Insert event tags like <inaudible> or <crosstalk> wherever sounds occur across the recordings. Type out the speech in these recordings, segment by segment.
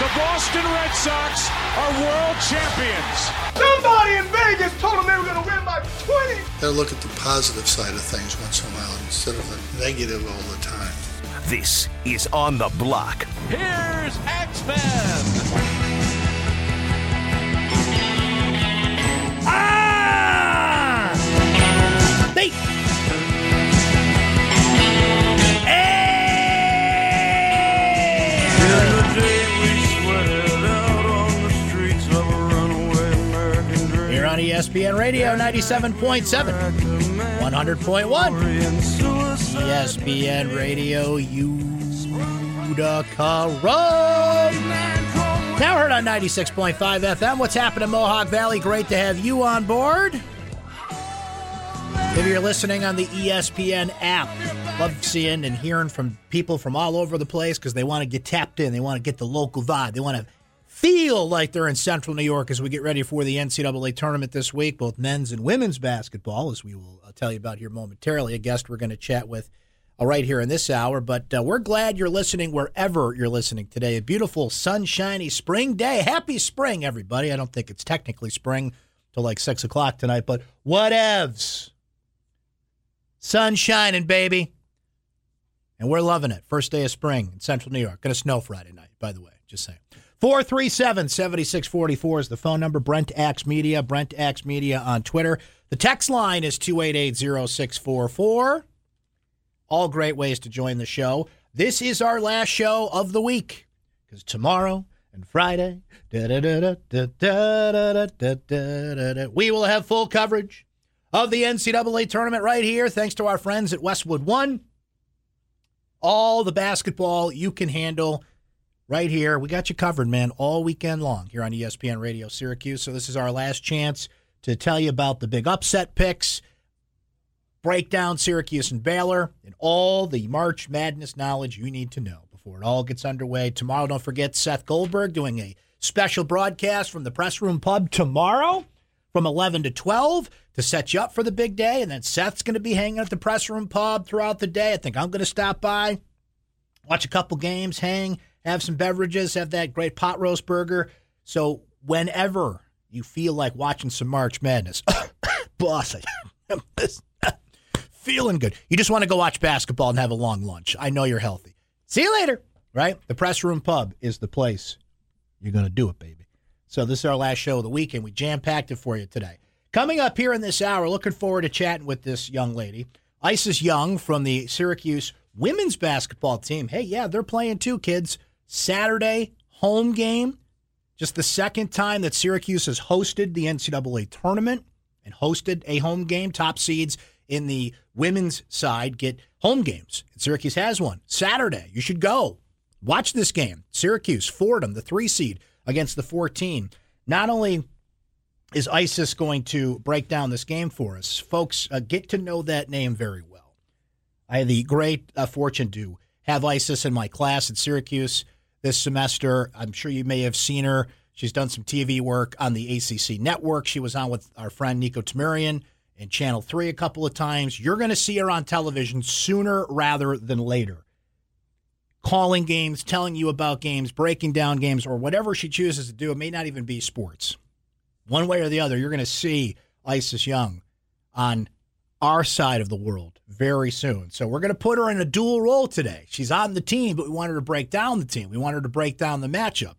The Boston Red Sox are world champions. Somebody in Vegas told them they were going to win by 20. Gotta look at the positive side of things once in a while instead of the negative all the time. This is On the Block. Here's X-Men. ESPN Radio 97.7, 100.1. ESPN Radio Utica. Now heard on 96.5 FM. What's happening, in Mohawk Valley? Great to have you on board. If you're listening on the ESPN app, love seeing and hearing from people from all over the place because they want to get tapped in. They want to get the local vibe. They want to feel like they're in central New York as we get ready for the NCAA tournament this week, both men's and women's basketball, as we will uh, tell you about here momentarily. A guest we're going to chat with uh, right here in this hour. But uh, we're glad you're listening wherever you're listening today. A beautiful, sunshiny spring day. Happy spring, everybody. I don't think it's technically spring till like 6 o'clock tonight, but whatevs. Sun shining, baby. And we're loving it. First day of spring in central New York. Going to snow Friday night, by the way. Just saying. 437 7644 is the phone number. Brent Axe Media, Brent Axe Media on Twitter. The text line is 288 0644. All great ways to join the show. This is our last show of the week because tomorrow and Friday, we will have full coverage of the NCAA tournament right here, thanks to our friends at Westwood One. All the basketball you can handle right here. We got you covered, man, all weekend long here on ESPN Radio Syracuse. So this is our last chance to tell you about the big upset picks, break down Syracuse and Baylor, and all the March Madness knowledge you need to know before it all gets underway. Tomorrow, don't forget Seth Goldberg doing a special broadcast from the press room pub tomorrow from 11 to 12 to set you up for the big day. And then Seth's going to be hanging at the press room pub throughout the day. I think I'm going to stop by, watch a couple games, hang, have some beverages, have that great pot roast burger. So whenever you feel like watching some March Madness, <coughs> boss, I'm <coughs> feeling good. You just want to go watch basketball and have a long lunch. I know you're healthy. See you later, right? The press room pub is the place. You're going to do it, baby. So this is our last show of the week, and we jam-packed it for you today. Coming up here in this hour, looking forward to chatting with this young lady, Isis Young from the Syracuse women's basketball team. Hey, yeah, they're playing too, kids. Saturday home game. Just the second time that Syracuse has hosted the NCAA tournament and hosted a home game. Top seeds in the women's side get home games. And Syracuse has one Saturday. You should go watch this game. Syracuse, Fordham, the three seed against the 14. Not only is ISIS going to break down this game for us, folks, uh, get to know that name very well. I had the great uh, fortune to have ISIS in my class at Syracuse this semester. I'm sure you may have seen her. She's done some TV work on the ACC network. She was on with our friend Nico Tamurian in Channel 3 a couple of times. You're going to see her on television sooner rather than later. Calling games, telling you about games, breaking down games, or whatever she chooses to do. It may not even be sports. One way or the other, you're going to see Isis Young on our side of the world very soon. So we're going to put her in a dual role today. She's on the team, but we want her to break down the team. We want her to break down the matchup.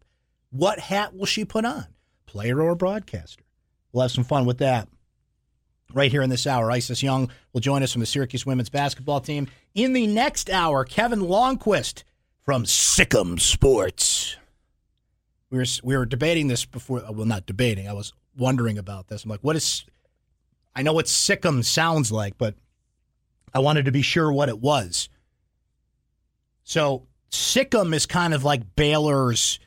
What hat will she put on? Player or broadcaster? We'll have some fun with that. Right here in this hour, Isis Young will join us from the Syracuse women's basketball team. In the next hour, Kevin Longquist from Sikkim Sports. We were we were debating this before. Uh, well, not debating. I was wondering about this. I'm like, what is? I know what Sikkim sounds like, but I wanted to be sure what it was. So Sikkim is kind of like Baylor's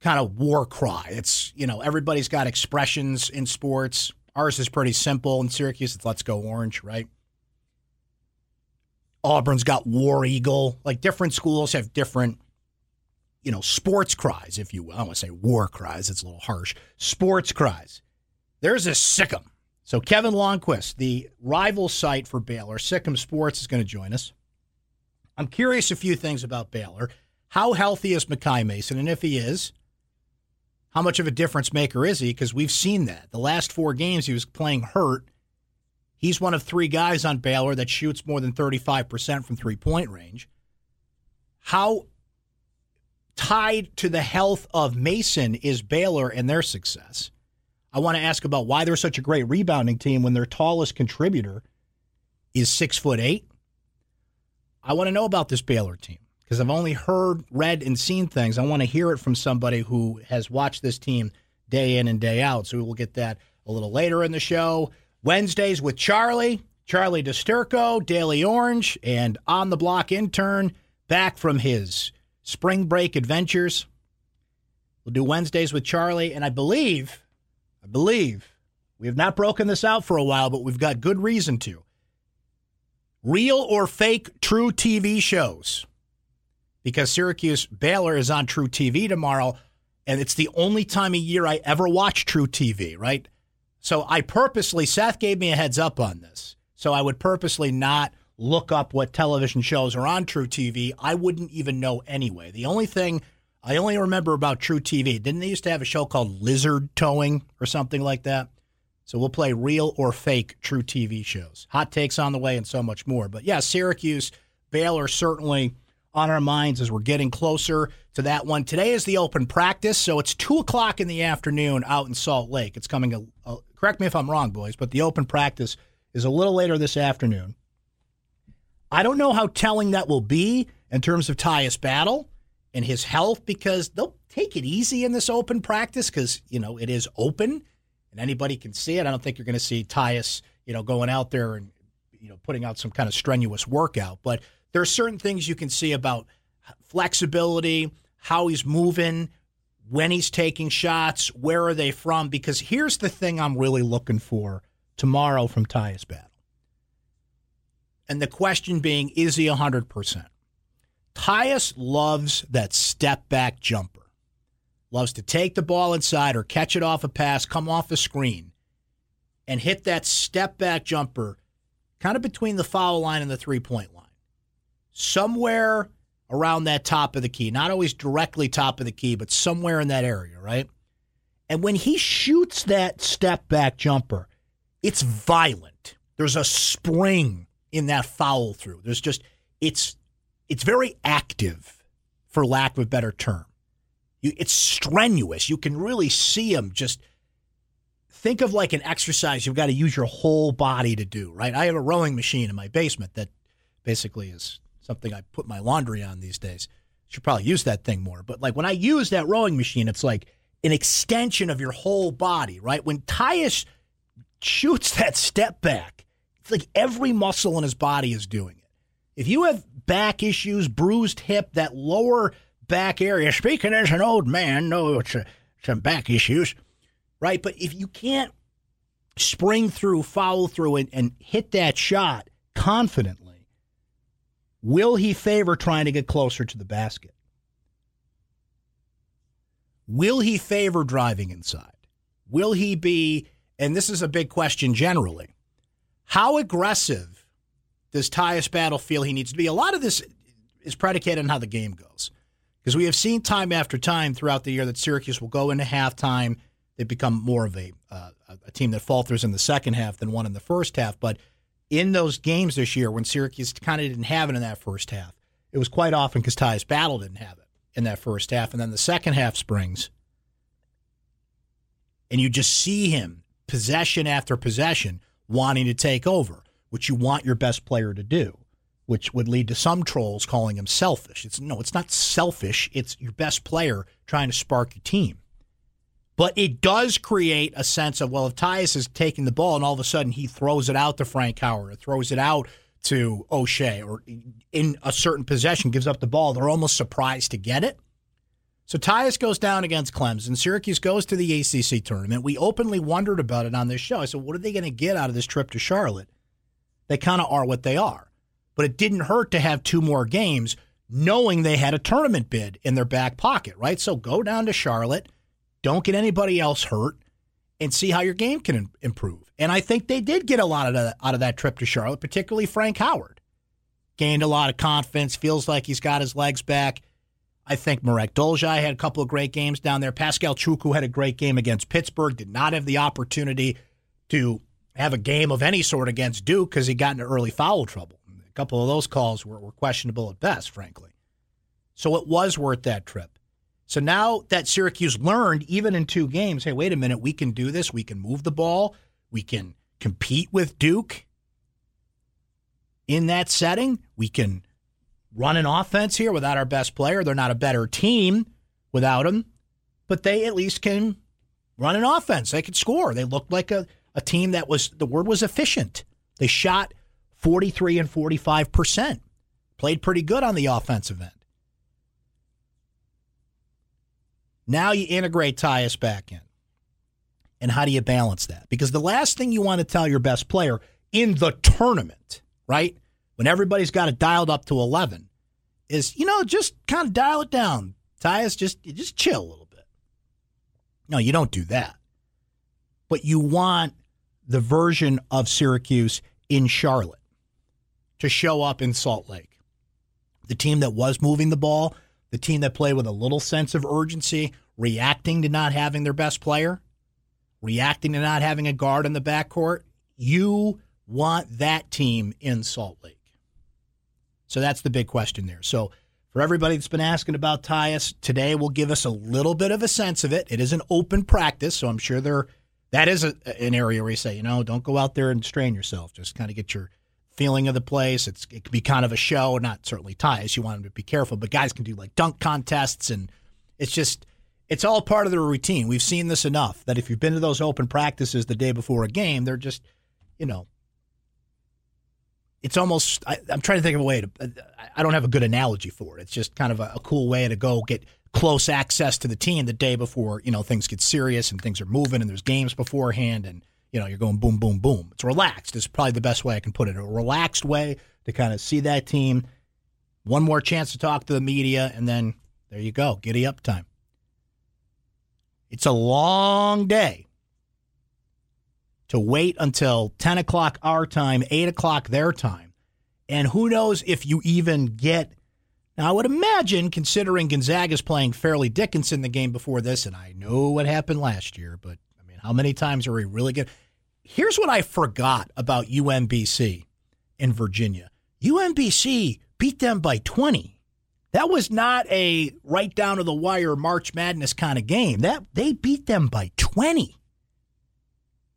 kind of war cry. It's you know everybody's got expressions in sports. Ours is pretty simple. In Syracuse, it's "Let's go Orange," right? Auburn's got War Eagle. Like different schools have different, you know, sports cries, if you will. I don't want to say war cries, it's a little harsh. Sports cries. There's a Sikkim. So Kevin Longquist, the rival site for Baylor, Sikkim Sports, is going to join us. I'm curious a few things about Baylor. How healthy is Makai Mason? And if he is, how much of a difference maker is he? Because we've seen that. The last four games he was playing hurt. He's one of three guys on Baylor that shoots more than 35% from three point range. How tied to the health of Mason is Baylor and their success? I want to ask about why they're such a great rebounding team when their tallest contributor is six foot eight. I want to know about this Baylor team because I've only heard, read, and seen things. I want to hear it from somebody who has watched this team day in and day out. So we will get that a little later in the show. Wednesdays with Charlie, Charlie DiSturco, Daily Orange, and on the block intern back from his spring break adventures. We'll do Wednesdays with Charlie, and I believe, I believe, we have not broken this out for a while, but we've got good reason to. Real or fake true TV shows. Because Syracuse Baylor is on True TV tomorrow, and it's the only time a year I ever watch True TV, right? So I purposely, Seth gave me a heads up on this. So I would purposely not look up what television shows are on True TV. I wouldn't even know anyway. The only thing I only remember about True TV, didn't they used to have a show called Lizard Towing or something like that? So we'll play real or fake True TV shows. Hot takes on the way and so much more. But yeah, Syracuse, Baylor certainly on our minds as we're getting closer to that one. Today is the open practice, so it's two o'clock in the afternoon out in Salt Lake. It's coming. A, a, correct me if I'm wrong, boys, but the open practice is a little later this afternoon. I don't know how telling that will be in terms of Tyus Battle and his health because they'll take it easy in this open practice because you know it is open and anybody can see it. I don't think you're going to see Tyus, you know, going out there and you know putting out some kind of strenuous workout, but there are certain things you can see about flexibility, how he's moving, when he's taking shots, where are they from? Because here's the thing I'm really looking for tomorrow from Tyus Battle. And the question being, is he 100%? Tyus loves that step back jumper. Loves to take the ball inside or catch it off a pass, come off the screen, and hit that step back jumper kind of between the foul line and the three point line somewhere around that top of the key, not always directly top of the key, but somewhere in that area, right? And when he shoots that step back jumper, it's violent. There's a spring in that foul through. There's just it's it's very active, for lack of a better term. You, it's strenuous. You can really see him just think of like an exercise you've got to use your whole body to do, right? I have a rowing machine in my basement that basically is something I put my laundry on these days. Should probably use that thing more. But like when I use that rowing machine, it's like an extension of your whole body, right? When Tyus shoots <laughs> that step back, it's like every muscle in his body is doing it. If you have back issues, bruised hip, that lower back area, speaking as an old man, no, it's a, some back issues, right? But if you can't spring through, follow through, and, and hit that shot confidently, Will he favor trying to get closer to the basket? Will he favor driving inside? Will he be, and this is a big question generally, how aggressive does Tyus Battle feel he needs to be? A lot of this is predicated on how the game goes. Because we have seen time after time throughout the year that Syracuse will go into halftime. They become more of a, uh, a team that falters in the second half than one in the first half. But in those games this year when Syracuse kind of didn't have it in that first half. It was quite often because Tyus Battle didn't have it in that first half. And then the second half springs, and you just see him possession after possession wanting to take over, which you want your best player to do, which would lead to some trolls calling him selfish. It's no, it's not selfish. It's your best player trying to spark your team. But it does create a sense of, well, if Tyus is taking the ball and all of a sudden he throws it out to Frank Howard or throws it out to O'Shea or in a certain possession gives up the ball, they're almost surprised to get it. So Tyus goes down against Clemson. Syracuse goes to the ACC tournament. We openly wondered about it on this show. I said, what are they going to get out of this trip to Charlotte? They kind of are what they are. But it didn't hurt to have two more games knowing they had a tournament bid in their back pocket, right? So go down to Charlotte, don't get anybody else hurt, and see how your game can improve. And I think they did get a lot of that, out of that trip to Charlotte, particularly Frank Howard. Gained a lot of confidence, feels like he's got his legs back. I think Marek Dolezaj had a couple of great games down there. Pascal Chukwu had a great game against Pittsburgh, did not have the opportunity to have a game of any sort against Duke because he got into early foul trouble. A couple of those calls were, were questionable at best, frankly. So it was worth that trip. So now that Syracuse learned, even in two games, hey, wait a minute, we can do this. We can move the ball. We can compete with Duke in that setting. We can run an offense here without our best player. They're not a better team without him, but they at least can run an offense. They could score. They looked like a, a team that was, the word was efficient. They shot 43 and 45%. Played pretty good on the offensive end. Now you integrate Tyus back in. And how do you balance that? Because the last thing you want to tell your best player in the tournament, right? When everybody's got it dialed up to 11, is, you know, just kind of dial it down. Tyus, just, just chill a little bit. No, you don't do that. But you want the version of Syracuse in Charlotte to show up in Salt Lake. The team that was moving the ball, the team that played with a little sense of urgency, reacting to not having their best player, reacting to not having a guard in the backcourt. You want that team in Salt Lake. So that's the big question there. So for everybody that's been asking about Tyus, today will give us a little bit of a sense of it. It is an open practice, so I'm sure there that is a, an area where you say, you know, don't go out there and strain yourself. Just kind of get your feeling of the place. It's it can be kind of a show, not certainly ties. You want them to be careful, but guys can do like dunk contests, and it's just it's all part of the routine. We've seen this enough that if you've been to those open practices the day before a game, they're just you know. It's almost. I, am trying to think of a way to. I don't have a good analogy for it. It's just kind of a, a cool way to go get close access to the team the day before you know things get serious and things are moving and there's games beforehand and you know, you're going boom, boom, boom. It's relaxed. It's probably the best way I can put it. A relaxed way to kind of see that team. One more chance to talk to the media, and then there you go. Giddy up time. It's a long day to wait until 10 o'clock our time, 8 o'clock their time. And who knows if you even get. Now, I would imagine, considering Gonzaga's playing Fairleigh Dickinson the game before this, and I know what happened last year, but I mean, how many times are we really good? Here's what I forgot about UMBC in Virginia. UMBC beat them by 20. That was not a right down to the wire March Madness kind of game. That they beat them by 20.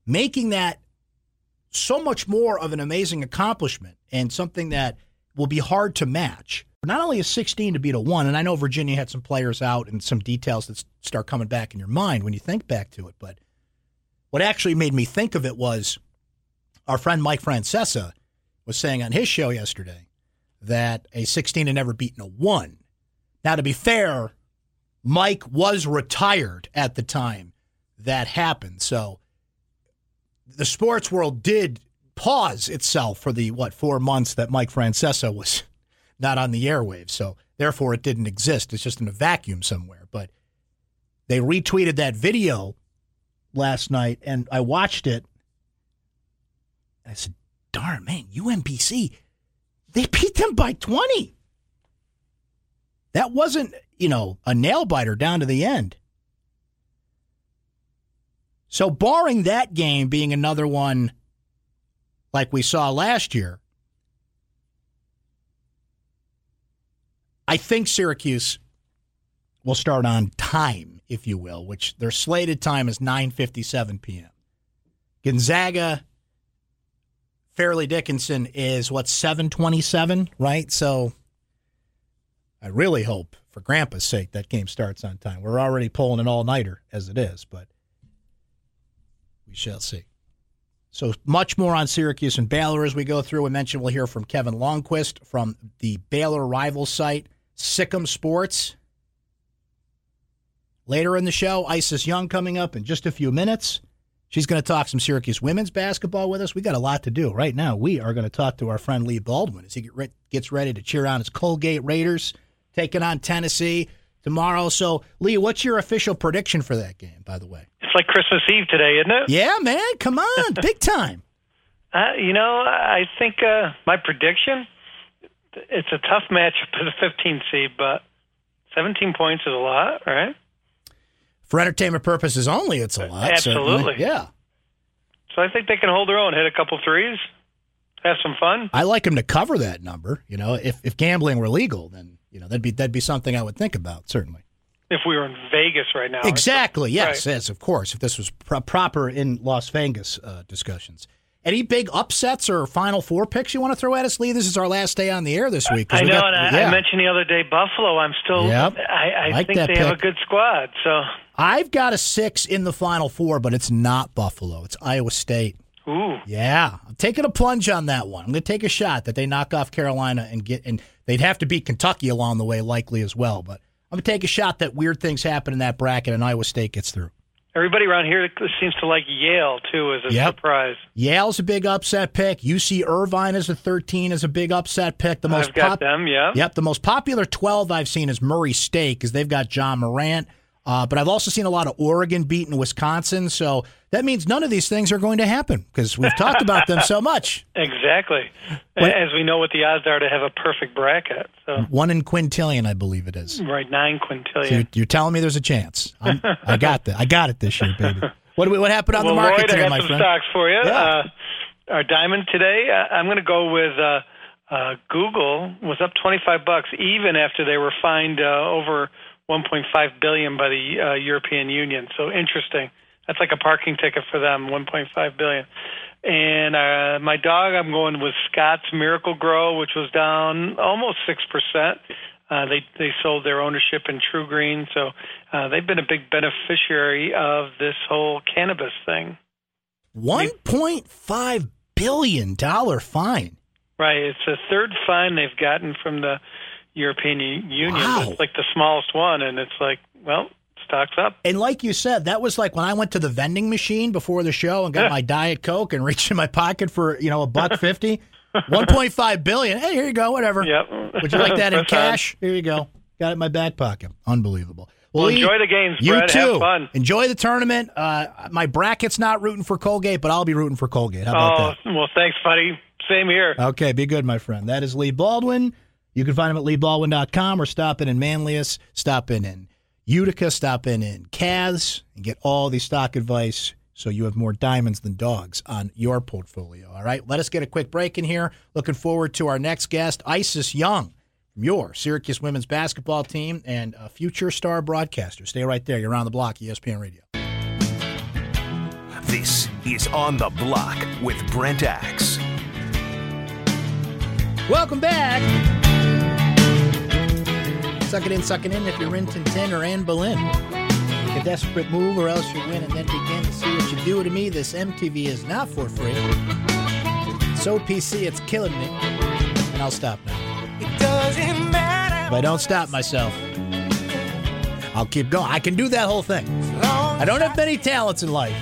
Making that so much more of an amazing accomplishment and something that will be hard to match. Not only a 16 to beat a 1 and I know Virginia had some players out and some details that start coming back in your mind when you think back to it, but what actually made me think of it was our friend Mike Francesa was saying on his show yesterday that a 16 had never beaten a 1. Now, to be fair, Mike was retired at the time that happened. So the sports world did pause itself for the, what, four months that Mike Francesa was not on the airwaves. So therefore, it didn't exist. It's just in a vacuum somewhere. But they retweeted that video last night and I watched it. I said, darn, man, UMBC, they beat them by 20. That wasn't, you know, a nail biter down to the end. So, barring that game being another one like we saw last year, I think Syracuse will start on time if you will, which their slated time is 9:57 p.m. Gonzaga Fairleigh Dickinson is what 727, right? So I really hope for Grandpa's sake, that game starts on time. We're already pulling an all nighter as it is, but we shall see. So much more on Syracuse and Baylor as we go through. We mentioned we'll hear from Kevin Longquist from the Baylor rival site, Sikkim Sports. Later in the show, Isis Young coming up in just a few minutes. She's going to talk some Syracuse women's basketball with us. We got a lot to do right now. We are going to talk to our friend Lee Baldwin as he get re- gets ready to cheer on his Colgate Raiders taking on Tennessee tomorrow. So, Lee, what's your official prediction for that game? By the way, it's like Christmas Eve today, isn't it? Yeah, man, come on, <laughs> big time. Uh, you know, I think uh, my prediction. It's a tough matchup for the 15th seed, but 17 points is a lot, right? For entertainment purposes only, it's a lot. Absolutely. Certainly. Yeah. So I think they can hold their own, hit a couple threes, have some fun. I like them to cover that number. You know, if if gambling were legal, then you know that'd be that'd be something I would think about certainly. If we were in Vegas right now, exactly. Yes, right. yes, of course. If this was pro- proper in Las Vegas uh, discussions. Any big upsets or Final Four picks you want to throw at us, Lee? This is our last day on the air this week. I know, got, and I, yeah. I, mentioned the other day Buffalo. I'm still. Yep. I, I like think they pick. have a good squad. So I've got a six in the Final Four, but it's not Buffalo. It's Iowa State. Ooh. Yeah, I'm taking a plunge on that one. I'm going to take a shot that they knock off Carolina and get, and they'd have to beat Kentucky along the way, likely as well. But I'm going to take a shot that weird things happen in that bracket and Iowa State gets through. Everybody around here seems to like Yale too as a yep. surprise. Yale's a big upset pick. UC Irvine is a 13 is a big upset pick. The most I've got them, yeah. Yep, the most popular 12 I've seen is Murray State because they've got John Morant. Uh, but I've also seen a lot of Oregon beating Wisconsin, so that means none of these things are going to happen because we've talked about them so much. <laughs> Exactly, as we know what the odds are to have a perfect bracket. So one in quintillion, I believe it is. Right, nine quintillion. So you're, you're, telling me there's a chance? I'm, I got that. I got it this year, baby. <laughs> What what happened on well, the market Lloyd, today, I got my some friend? stocks for you. Yeah. Uh, our diamond today, uh, I'm going to go with uh, uh, Google was up 25 bucks even after they were fined uh, over 1.5 billion by the uh, European Union. So interesting. That's like a parking ticket for them, 1.5 billion. And uh, my dog, I'm going with Scott's Miracle Grow, which was down almost six percent. Uh, they they sold their ownership in True Green, so uh, they've been a big beneficiary of this whole cannabis thing. One point five billion dollar fine. Right, it's the third fine they've gotten from the European Union. Wow. It's like the smallest one, and it's like, well, stocks up. And like you said, that was like when I went to the vending machine before the show and got Yeah. my diet coke and <laughs> reached in my pocket for you know a buck fifty. <laughs> 1.5 billion. Hey, here you go. Whatever. Yep. Would you like that in cash? Here you go. Got it in my back pocket. Unbelievable. Well, Lee, enjoy the games, You Brett. too. Enjoy the tournament. Uh, my bracket's not rooting for Colgate, but I'll be rooting for Colgate. How about Oh, that? well, thanks, buddy. Same here. Okay, be good, my friend. That is Lee Baldwin. You can find him at leebaldwin.com or stop in in Manlius, stop in in Utica, stop in in Caths, and get all the stock advice so you have more diamonds than dogs on your portfolio. All right, let us get a quick break in here. Looking forward to our next guest, Isis Young from your Syracuse women's basketball team and a future star broadcaster. Stay right there. You're on the block, ESPN Radio. This is On the Block with Brent Axe. Welcome back. Suck it in, suck it in if you're in Tintin or Anne Boleyn. Make a desperate move or else you win and then begin to see what you do to me. This MTV is not for free. So PC, it's killing me. And I'll stop now. It doesn't matter. If I don't stop myself, I'll keep going. I can do that whole thing. I don't have many talents in life,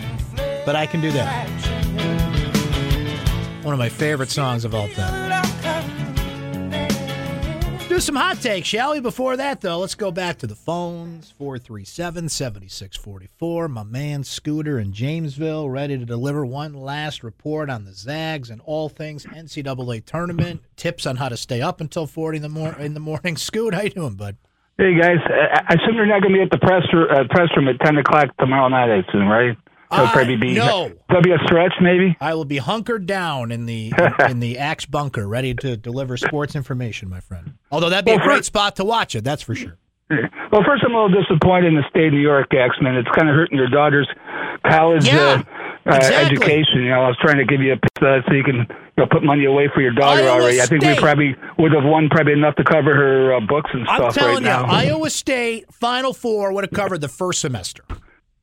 but I can do that. One of my favorite songs of all time. Do some hot takes, shall we? Before that, though, let's go back to the phones 437 7644. My man Scooter in Jamesville, ready to deliver one last report on the Zags and all things NCAA tournament. Tips on how to stay up until 40 in the, mor- in the morning. Scoot, how you doing, bud? Hey guys, I, assume you're not going to be at the press uh, press room at ten o'clock tomorrow night. I assume, right? Uh, probably be no. There'll be a stretch, maybe. I will be hunkered down in the in, <laughs> in the Axe bunker, ready to deliver sports information, my friend. Although that'd be a great first- spot to watch it, that's for sure. <laughs> Well, first, I'm a little disappointed in the state of New York, Axman. It's kind of hurting your daughter's college Yeah. uh, uh, Exactly. education. You know, I was trying to give you a uh, so you can you know put money away for your daughter Iowa already. I think we probably would have won probably enough to cover her uh, books and stuff. I'm telling right you, now. Iowa State Final Four would have covered the first semester.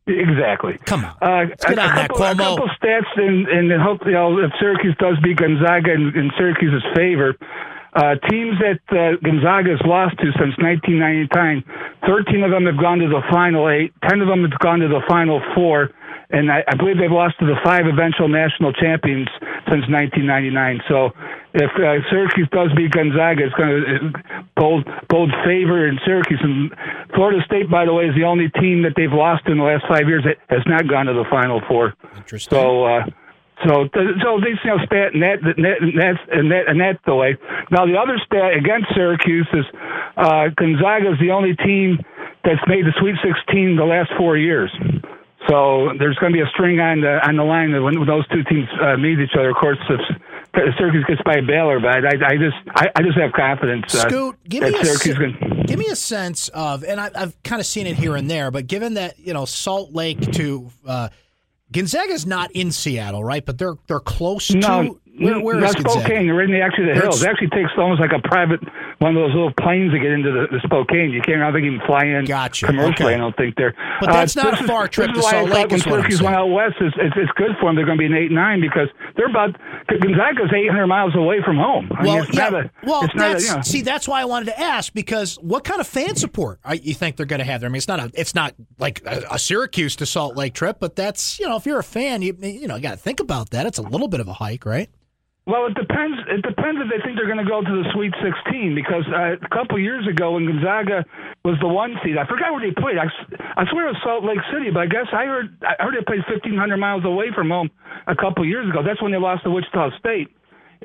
Exactly. Come on. Uh, Let's get a, on a that, couple, a couple stats, and and then hope you know if Syracuse does beat Gonzaga in, in Syracuse's favor. Uh, teams that uh, Gonzaga has lost to since 1999, 13 of them have gone to the Final Eight, 10 of them have gone to the Final Four, and I, I believe they've lost to the five eventual national champions since 1999. So if uh, Syracuse does beat Gonzaga, it's going to bold bold favor in Syracuse. And Florida State, by the way, is the only team that they've lost in the last five years that has not gone to the Final Four. Interesting. So, uh, so, so these you know stat and that and that and that and that's the way. Now the other stat against Syracuse is uh, Gonzaga is the only team that's made the Sweet 16 the last four years. So there's going to be a string on the on the line when, when those two teams uh, meet each other. Of course, if Syracuse gets by Baylor, but I, I just I, I just have confidence. Uh, Scoot, give me, a, Syracuse can. give me a sense of, and I, I've kind of seen it here and there, but given that you know Salt Lake to uh, Gonzaga's not in Seattle, right? But they're they're close No, to. Where, mm, where not is Gonzaga? Spokane. They're in the actually the hills. It actually takes almost like a private one of those little planes to get into the, the Spokane. You can't. I think you can fly in Gotcha. commercially. Okay. I don't think there. But that's uh, not this a is- far trip this to Salt I Lake, When is I'm Syracuse went out west, it's, it's, it's good for them. They're going to be an eight nine because they're about Gonzaga's eight hundred miles away from home. I Well, it's yeah. a, well, it's a, you know, see, that's why I wanted to ask because what kind of fan support are, you think they're going to have there? I mean, it's not a, it's not like a, a Syracuse to Salt Lake trip, but that's you know, if you're a fan, you you know, you got to think about that. It's a little bit of a hike, right? Well, it depends. It depends if they think they're going to go to the Sweet 16 because uh, a couple years ago when Gonzaga was the one seed, I forgot where they played. I, I swear it was Salt Lake City, but I guess I heard I heard they played 1,500 miles away from home a couple years ago. That's when they lost to Wichita State.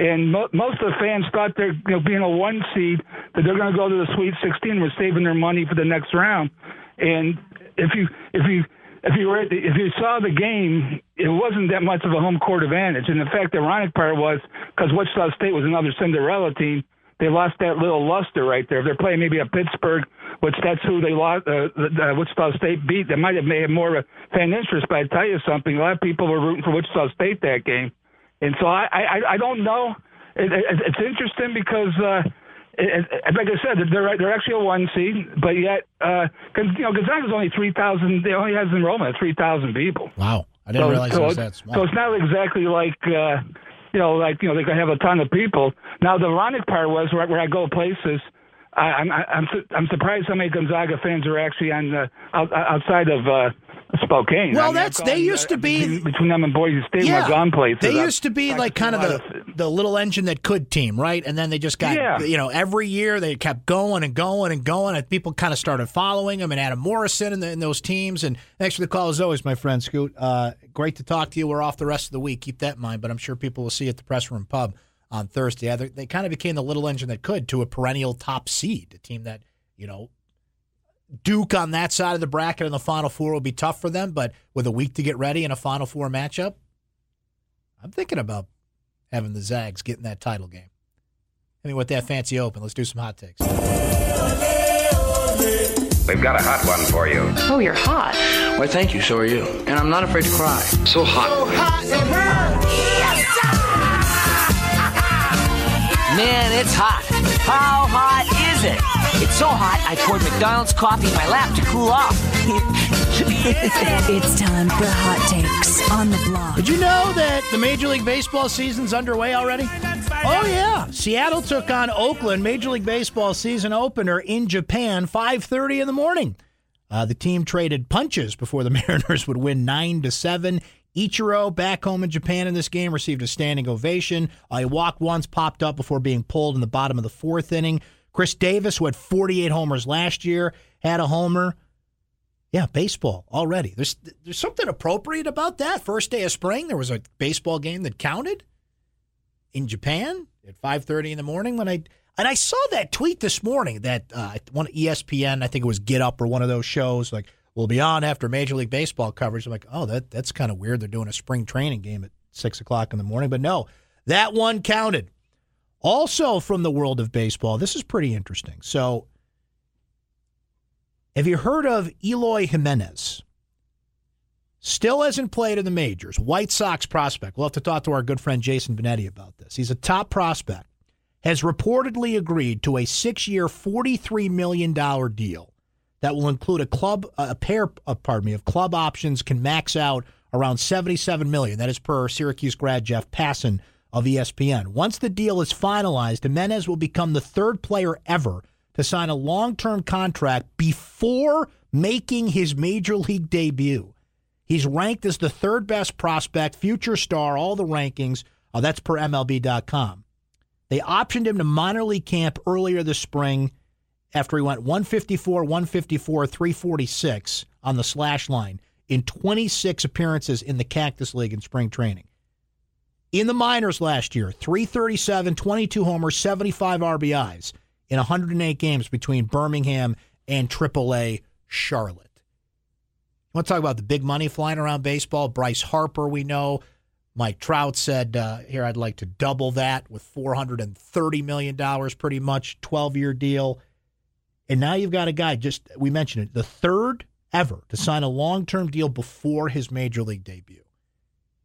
And mo- most of the fans thought they're you know, being a one seed that they're going to go to the Sweet 16. We're saving their money for the next round. And if you if you if you were if you saw the game, it wasn't that much of a home court advantage. And in fact, the ironic part was because Wichita State was another Cinderella team, they lost that little luster right there. If they're playing maybe a Pittsburgh, which that's who they lost, uh, uh, Wichita State beat, they might have made more of a fan interest. But I tell you something, a lot of people were rooting for Wichita State that game, and so I I, I don't know. It, it, it's interesting because. Uh, it, it, like I said, they're they're actually a one seed, but yet, uh, 'cause, you know, Gonzaga's only three thousand. They only has enrollment of three thousand people. Wow, I didn't So- realize so it was that small. So it's not exactly like uh, you know, like you know, they could have a ton of people. Now the ironic part was where, where I go places. I, I'm I- I'm I'm surprised how many Gonzaga fans are actually on the out, outside of uh, Spokane. Well, I mean, that's- they used to be- between, between them and Boise State. I've gone places. They used to be I've like kind of a lot the the little engine that could team, right? And then they just got Yeah. you know every year they kept going and going and going, and people kind of started following them and Adam Morrison and, the, in those teams. And thanks for the call as always, my friend Scoot. Uh, great to talk to you. We're off the rest of the week. Keep that in mind, but I'm sure people will see you at the press room pub on Thursday. Yeah, they, they kind of became the little engine that could to a perennial top seed, a team that you know Duke on that side of the bracket in the Final Four will be tough for them, but with a week to get ready in a Final Four matchup, I'm thinking about having the Zags get in that title game. I mean, with that fancy open, let's do some hot takes. We've got a hot one for you. Oh, you're hot. Why, thank you. So are you. And I'm not afraid to cry. So hot. So hot and Man, it's hot. How hot is it? It's so hot, I poured McDonald's coffee in my lap to cool off. <laughs> It's time for hot takes on the block. Did you know that the Major League Baseball season's underway already? Oh yeah, Seattle took on Oakland Major League Baseball season opener in Japan, 5:30 in the morning. Uh, the team traded punches before the <laughs> Mariners would win nine to seven. Ichiro, back home in Japan in this game, received a standing ovation. Uh, he walked once, popped up before being pulled in the bottom of the fourth inning. Chris Davis, who had 48 homers last year, had a homer. Yeah, baseball already. There's there's something appropriate about that. First day of spring, there was a baseball game that counted in Japan at 5:30 in the morning when I and I saw that tweet this morning that uh, one ESPN, I think it was Get Up or one of those shows, like will be on after Major League Baseball coverage. I'm like, oh, that that's kind of weird. They're doing a spring training game at six o'clock in the morning, but no, that one counted. Also from the world of baseball, this is pretty interesting. So, have you heard of Eloy Jimenez? Still hasn't played in the majors. White Sox prospect. We'll have to talk to our good friend Jason Benetti about this. He's a top prospect. Has reportedly agreed to a six-year, forty-three million dollar deal that will include a club, a pair, uh, pardon me, of club options can max out around seventy-seven million. That is per Syracuse grad Jeff Passan of ESPN. Once the deal is finalized, Jimenez will become the third player ever to sign a long-term contract before making his major league debut. He's ranked as the third best prospect, future star, all the rankings. Uh, that's per MLB.com. They optioned him to minor league camp earlier this spring after he went 154, 154, 346 on the slash line in 26 appearances in the Cactus League in spring training. In the minors last year, 337, 22 homers, 75 RBIs in 108 games between Birmingham and AAA Charlotte. Want to talk about the big money flying around baseball? Bryce Harper, we know. Mike Trout said, uh, "Here, I'd like to double that with 430 million dollars, pretty much 12 year deal." And now you've got a guy just we mentioned it, the third ever to sign a long term deal before his major league debut.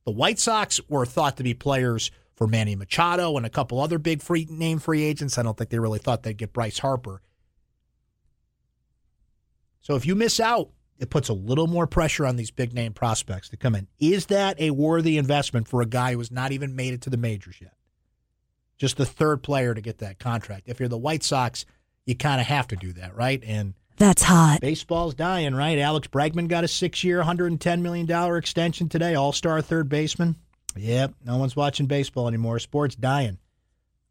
The White Sox were thought to be players for Manny Machado and a couple other big free name free agents. I don't think they really thought they'd get Bryce Harper. So if you miss out, it puts a little more pressure on these big name prospects to come in. Is that a worthy investment for a guy who has not even made it to the majors yet? Just the third player to get that contract. If you're the White Sox, you kind of have to do that, right? And That's hot. baseball's dying, right? Alex Bregman got a six year, $110 million extension today, all star third baseman. Yep, no one's watching baseball anymore. Sport's dying.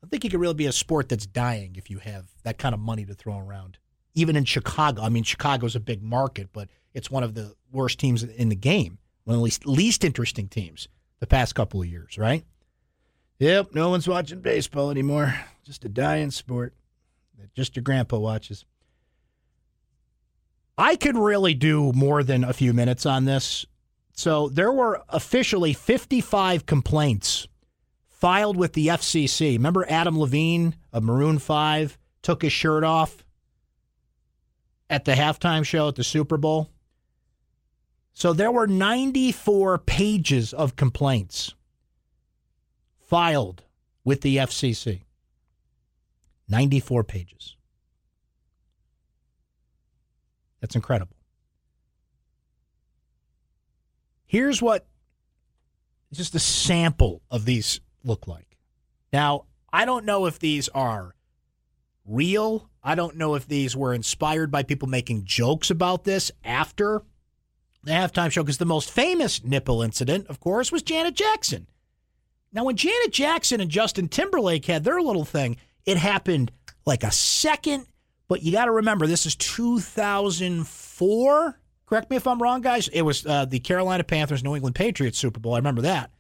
I think it could really be a sport that's dying if you have that kind of money to throw around. Even in Chicago, I mean, Chicago's a big market, but it's one of the worst teams in the game, one of the least, least interesting teams the past couple of years, right? Yep, no one's watching baseball anymore. Just a dying sport that just your grandpa watches. I could really do more than a few minutes on this. So there were officially 55 complaints filed with the FCC. Remember Adam Levine of Maroon 5 took his shirt off at the halftime show at the Super Bowl? So there were 94 pages of complaints filed with the FCC. 94 pages. That's incredible. Here's what just a sample of these look like. Now, I don't know if these are real. I don't know if these were inspired by people making jokes about this after the halftime show, because the most famous nipple incident, of course, was Janet Jackson. Now, when Janet Jackson and Justin Timberlake had their little thing, it happened like a second, but you got to remember this is 2004. Correct me if I'm wrong, guys. It was uh, the Carolina Panthers New England Patriots Super Bowl. I remember that.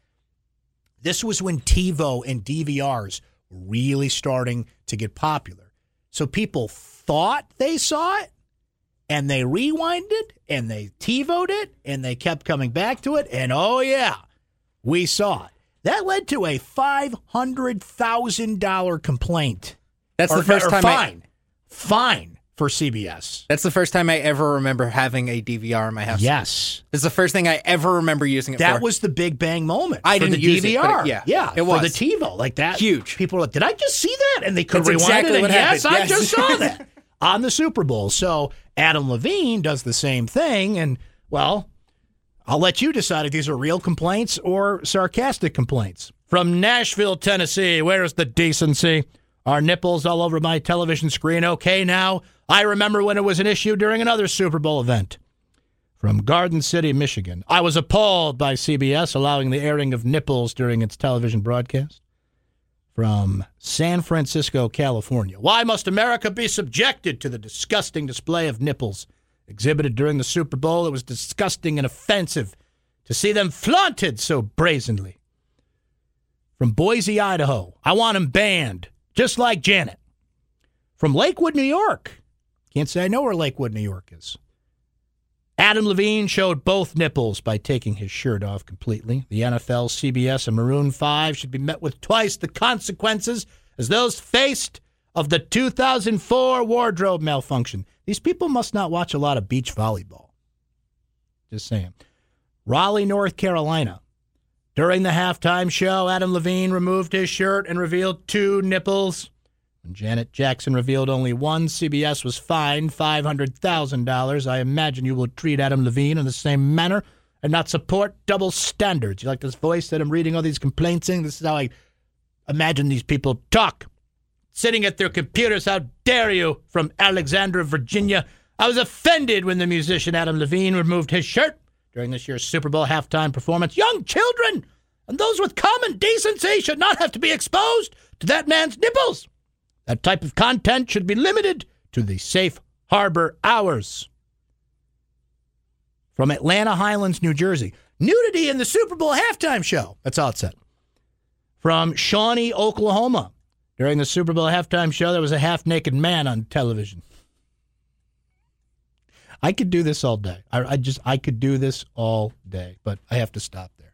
This was when TiVo and DVRs were really starting to get popular. So people thought they saw it and they rewinded and they TiVoed it and they kept coming back to it. And oh, yeah, we saw it. That led to a $500,000 complaint. That's Or- the first time I- fine. Fine for CBS. That's the first time I ever remember having a DVR in my house. Yes. It's the first thing I ever remember using it That for. was the big bang moment. I for didn't the use it, DVR. but it- yeah, yeah, it for was. the TiVo like that. Huge. People were like, "Did I just see that?" And they could That's rewind exactly it. And what yes, happened. I Yes. just saw that <laughs> on the Super Bowl. So Adam Levine does the same thing, and well, I'll let you decide if these are real complaints or sarcastic complaints. From Nashville, Tennessee, where is the decency? Are nipples all over my television screen okay now? I remember when it was an issue during another Super Bowl event. From Garden City, Michigan. I was appalled by CBS allowing the airing of nipples during its television broadcast. From San Francisco, California. Why must America be subjected to the disgusting display of nipples exhibited during the Super Bowl? It was disgusting and offensive to see them flaunted so brazenly. From Boise, Idaho. I want them banned, just like Janet. From Lakewood, New York. Can't say I know where Lakewood, New York is. Adam Levine showed both nipples by taking his shirt off completely. The NFL, CBS, and Maroon 5 should be met with twice the consequences as those faced of the 2004 wardrobe malfunction. These people must not watch a lot of beach volleyball. Just saying. Raleigh, North Carolina. During the halftime show, Adam Levine removed his shirt and revealed two nipples. When Janet Jackson revealed only one, CBS was fined $500,000. I imagine you will treat Adam Levine in the same manner and not support double standards. You like this voice that I'm reading all these complaints in? This is how I imagine these people talk. Sitting at their computers, how dare you, from Alexandria, Virginia. I was offended when the musician Adam Levine removed his shirt during this year's Super Bowl halftime performance. Young children and those with common decency should not have to be exposed to that man's nipples. That type of content should be limited to the safe harbor hours. From Atlantic Highlands, New Jersey. Nudity in the Super Bowl halftime show. That's all it said. From Shawnee, Oklahoma. During the Super Bowl halftime show, there was a half naked man on television. I could do this all day. I, I, just I could do this all day, but I have to stop there.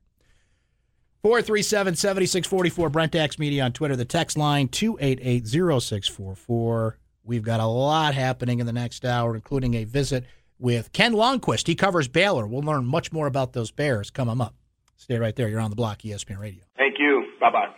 437 7644 Brent Axe Media on Twitter. The text line 288 0644. We've got a lot happening in the next hour, including a visit with Ken Longquist. He covers Baylor. We'll learn much more about those Bears coming up. Stay right there. You're on the block, ESPN Radio. Thank you. Bye bye.